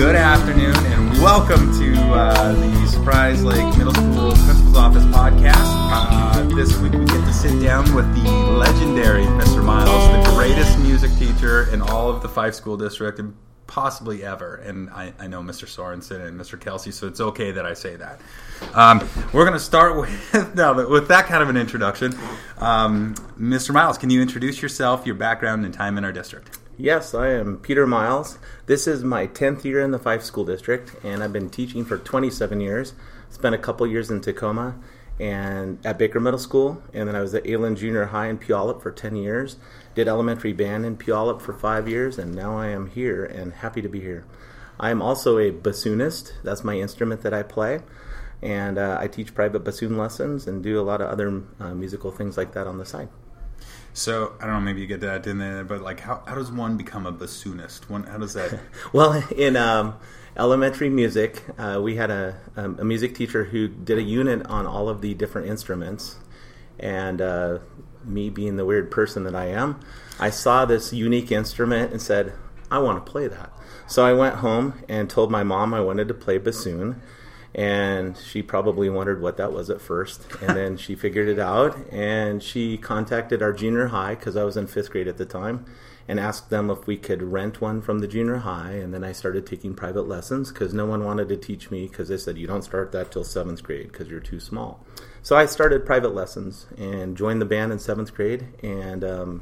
Good afternoon, and welcome to uh, the Surprise Lake Middle School Principal's Office podcast. Uh, this week we get to sit down with the legendary Mr. Miles, the greatest music teacher in all of the Fife School District and possibly ever. And I, I know Mr. Sorensen and Mr. Kelsey, so it's okay that I say that. Um, we're going to start with with that kind of an introduction. Um, Mr. Miles, can you introduce yourself, your background, and time in our district? Yes, I am Peter Miles. This is my 10th year in the Fife School District, and I've been teaching for 27 years. Spent a couple years in Tacoma and at Baker Middle School, and then I was at Aylen Junior High in Puyallup for 10 years. Did elementary band in Puyallup for five years, and now I am here and happy to be here. I am also a bassoonist. That's my instrument that I play, and uh, I teach private bassoon lessons and do a lot of other uh, musical things like that on the side. So I don't know, maybe you get that in there, but like, how, how does one become a bassoonist? One, how does that? well, in um, elementary music, uh, we had a, um, a music teacher who did a unit on all of the different instruments, and uh, me being the weird person that I am, I saw this unique instrument and said, "I want to play that." So I went home and told my mom I wanted to play bassoon and she probably wondered what that was at first. And then she figured it out. And she contacted our junior high because i was in fifth grade at the time and asked them if we could rent one from the junior high. And then i started taking private lessons because no one wanted to teach me because they said you don't start that till seventh grade because you're too small. So i started private lessons and joined the band in seventh grade. And um,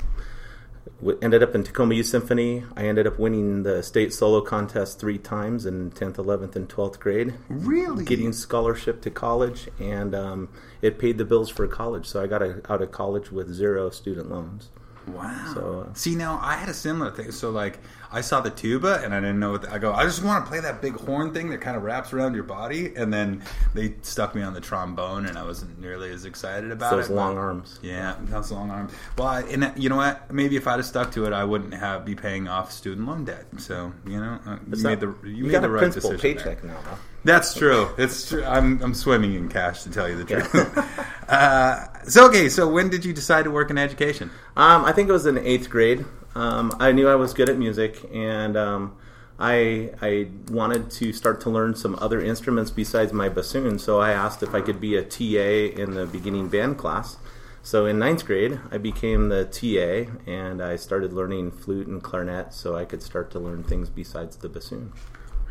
ended up in Tacoma Youth Symphony. I ended up winning the state solo contest three times in 10th, 11th, and 12th grade. Really? Getting scholarship to college, and um, it paid the bills for college. So I got a, out of college with zero student loans. Wow. So uh, see now, I had a similar thing. So like, I saw the tuba and I didn't know what the, I go. I just want to play that big horn thing that kind of wraps around your body. And then they stuck me on the trombone, and I wasn't nearly as excited about those it. Those long arms. Yeah, those long arms. Well, I, and you know what? Maybe if I'd have stuck to it, I wouldn't have be paying off student loan debt. So you know, uh, you made the you, you made the right decision paycheck there. now. That's true. It's true. I'm I'm swimming in cash to tell you the truth. uh, so okay, so when did you decide to work in education? Um, I think it was in eighth grade. Um, I knew I was good at music, and um, I I wanted to start to learn some other instruments besides my bassoon. So I asked if I could be a TA in the beginning band class. So in ninth grade, I became the TA, and I started learning flute and clarinet, so I could start to learn things besides the bassoon.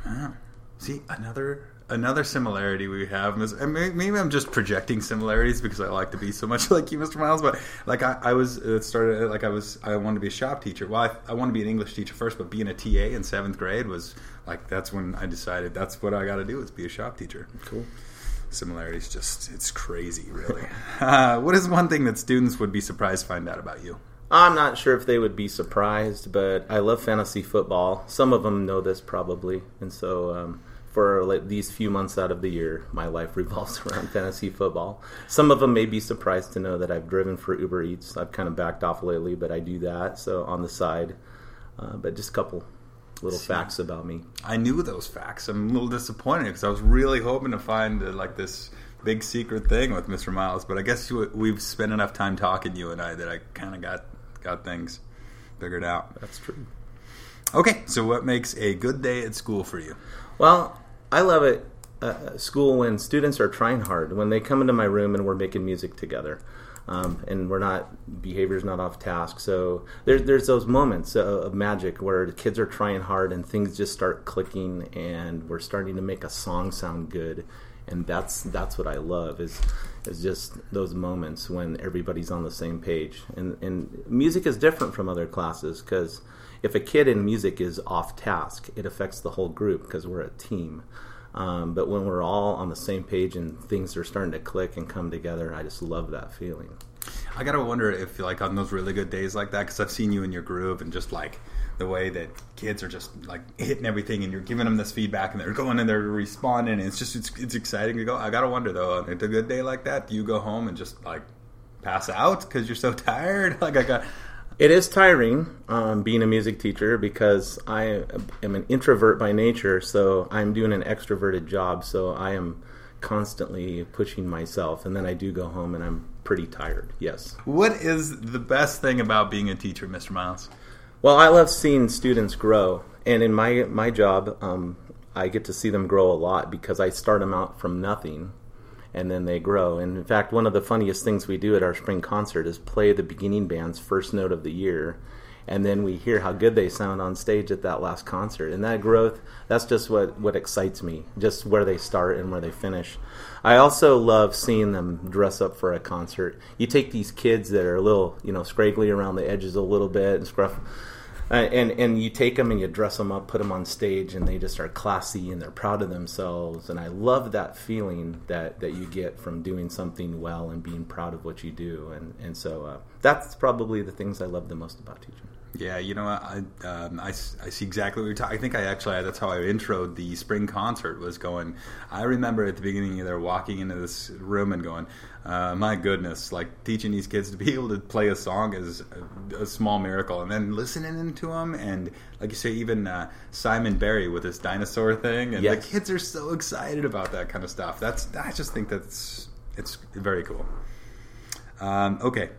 Ah. See another another similarity we have is maybe I'm just projecting similarities because I like to be so much like you, Mr. Miles. But like I, I was it started like I was I wanted to be a shop teacher. Well, I, I wanted to be an English teacher first, but being a TA in seventh grade was like that's when I decided that's what I got to do is be a shop teacher. Cool. Similarities, just it's crazy, really. uh, what is one thing that students would be surprised to find out about you? I'm not sure if they would be surprised, but I love fantasy football. Some of them know this probably, and so um, for like these few months out of the year, my life revolves around fantasy football. Some of them may be surprised to know that I've driven for Uber Eats. I've kind of backed off lately, but I do that so on the side. Uh, but just a couple little See, facts about me. I knew those facts. I'm a little disappointed because I was really hoping to find uh, like this big secret thing with Mr. Miles, but I guess we've spent enough time talking you and I that I kind of got got things figured out. That's true. Okay, so what makes a good day at school for you? Well, I love it uh, school when students are trying hard, when they come into my room and we're making music together. Um, and we're not behavior's not off task. So there's there's those moments of magic where the kids are trying hard and things just start clicking, and we're starting to make a song sound good, and that's that's what I love is is just those moments when everybody's on the same page. And and music is different from other classes because if a kid in music is off task, it affects the whole group because we're a team. Um, but when we're all on the same page and things are starting to click and come together, I just love that feeling. I gotta wonder if, like, on those really good days like that, because I've seen you in your groove and just like the way that kids are just like hitting everything, and you're giving them this feedback, and they're going and they're responding. And it's just it's, it's exciting to go. I gotta wonder though, on a good day like that, do you go home and just like pass out because you're so tired? Like I got. It is tiring um, being a music teacher because I am an introvert by nature, so I'm doing an extroverted job. So I am constantly pushing myself, and then I do go home and I'm pretty tired. Yes. What is the best thing about being a teacher, Mr. Miles? Well, I love seeing students grow, and in my my job, um, I get to see them grow a lot because I start them out from nothing, and then they grow. And in fact, one of the funniest things we do at our spring concert is play the beginning band's first note of the year, and then we hear how good they sound on stage at that last concert. And that growth, that's just what what excites me, just where they start and where they finish. I also love seeing them dress up for a concert. You take these kids that are a little, you know, scraggly around the edges a little bit and scruff uh, and and you take them and you dress them up, put them on stage, and they just are classy and they're proud of themselves. And I love that feeling that, that you get from doing something well and being proud of what you do. And and so uh, that's probably the things I love the most about teaching. Yeah, you know, I, um, I, I, see exactly what you're talking. I think I actually that's how I introed the spring concert was going. I remember at the beginning of there walking into this room and going, uh, "My goodness!" Like teaching these kids to be able to play a song is a, a small miracle, and then listening to them, and like you say, even uh, Simon Barry with his dinosaur thing, and yes. the kids are so excited about that kind of stuff. That's I just think that's it's very cool. Um, okay,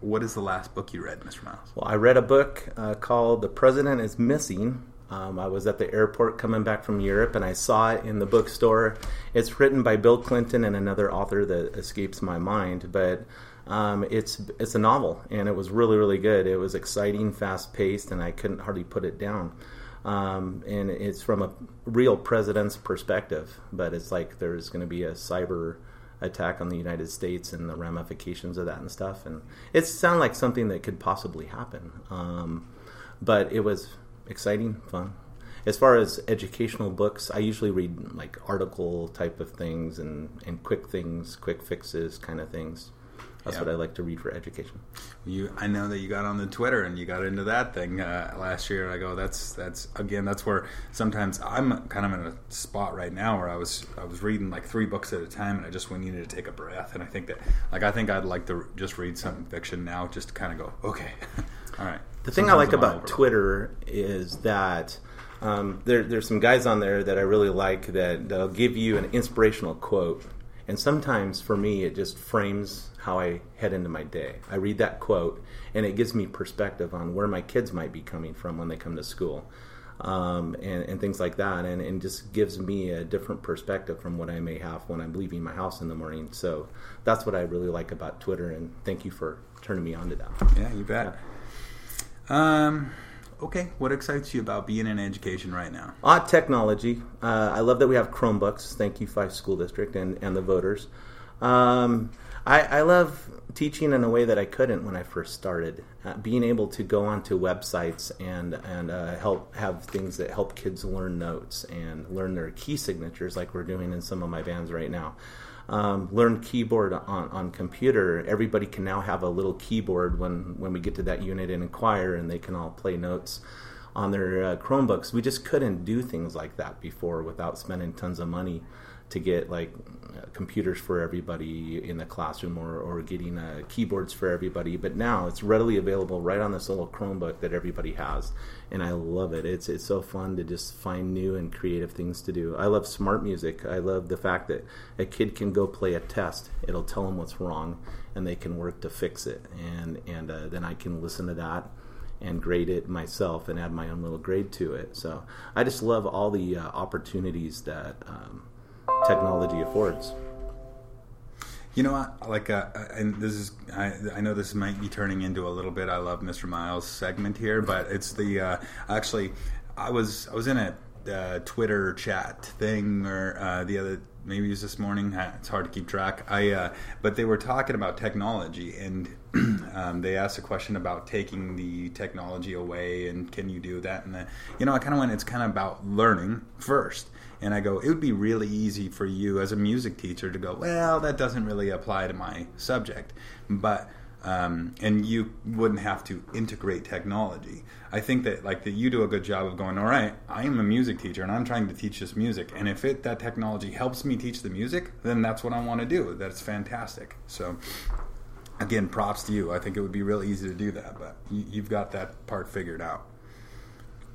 what is the last book you read, Mr. Miles? Well, I read a book uh, called The President is Missing. Um, I was at the airport coming back from Europe and I saw it in the bookstore. It's written by Bill Clinton and another author that escapes my mind, but um, it's it's a novel and it was really really good. It was exciting, fast paced, and I couldn't hardly put it down. Um, and it's from a real president's perspective, but it's like there's going to be a cyber attack on the United States and the ramifications of that and stuff. And it sounded like something that could possibly happen. Um, but it was exciting, fun. As far as educational books, I usually read like article type of things and, and quick things, quick fixes kind of things. That's what I like to read for education. You, I know that you got on the Twitter and you got into that thing uh, last year. I go, that's that's again, that's where sometimes I'm kind of in a spot right now where I was I was reading like three books at a time, and I just needed to take a breath. And I think that like I think I'd like to just read some fiction now, just to kind of go, okay, all right. The thing sometimes I like I'm about Twitter is that. Um, there, there's some guys on there that I really like that that'll give you an inspirational quote, and sometimes for me it just frames how I head into my day. I read that quote, and it gives me perspective on where my kids might be coming from when they come to school, um, and, and, things like that, and, and just gives me a different perspective from what I may have when I'm leaving my house in the morning. So that's what I really like about Twitter, and thank you for turning me on to that. Yeah, you bet. Yeah. Um, okay, what excites you about being in education right now? Uh, technology. Uh, I love that we have Chromebooks. Thank you, Fife School District, and, and the voters. Um, I, I love teaching in a way that I couldn't when I first started. Uh, being able to go onto websites and and uh, help have things that help kids learn notes and learn their key signatures, like we're doing in some of my bands right now. Um, learn keyboard on, on computer. Everybody can now have a little keyboard when when we get to that unit in choir, and they can all play notes on their uh, Chromebooks. We just couldn't do things like that before without spending tons of money to get like computers for everybody in the classroom or, or getting uh, keyboards for everybody. But now it's readily available right on this little Chromebook that everybody has, and I love it. It's it's so fun to just find new and creative things to do. I love SmartMusic. I love the fact that a kid can go play a test. It'll tell them what's wrong, and they can work to fix it. And and uh, then I can listen to that and grade it myself and add my own little grade to it. So I just love all the uh, opportunities that. Um, technology affords. You know? Like, uh, and this is, I, I, know this might be turning into a little bit. I love Mr. Miles segment here, but it's the uh, actually, I was I was in a uh, Twitter chat thing or uh, the other maybe it was this morning. It's hard to keep track. I uh, but they were talking about technology and um, they asked a question about taking the technology away and can you do that and the, you know I kind of went. It's kind of about learning first and I go, it would be really easy for you as a music teacher to go, well, that doesn't really apply to my subject, but um, and you wouldn't have to integrate technology. I think that like that you do a good job of going, all right, I am a music teacher and I'm trying to teach this music, and if it that technology helps me teach the music, then that's what I want to do. That's fantastic. So. Again, props to you. I think it would be real easy to do that, but you've got that part figured out.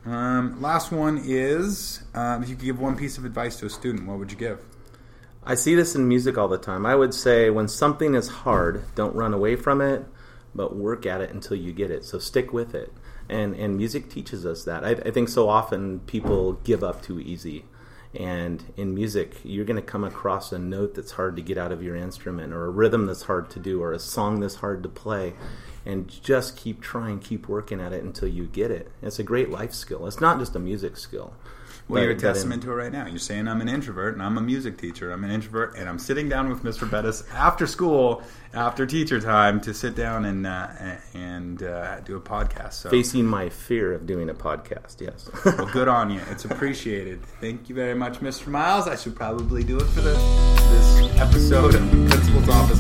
Um, last one is um, if you could give one piece of advice to a student, what would you give? I see this in music all the time. I would say when something is hard, don't run away from it, but work at it until you get it. So stick with it. and and music teaches us that. I, I think so often people give up too easy. And in music, you're going to come across a note that's hard to get out of your instrument, or a rhythm that's hard to do, or a song that's hard to play. And just keep trying, keep working at it until you get it. It's a great life skill. It's not just a music skill. Well, you're a testament to it right now. You're saying I'm an introvert and I'm a music teacher. I'm an introvert and I'm sitting down with Mr. Bettis after school, after teacher time, to sit down and uh, and uh, do a podcast. So. Facing my fear of doing a podcast, yes. well, good on you. It's appreciated. Thank you very much, Mr. Miles. I should probably do it for this this episode of the Principal's Office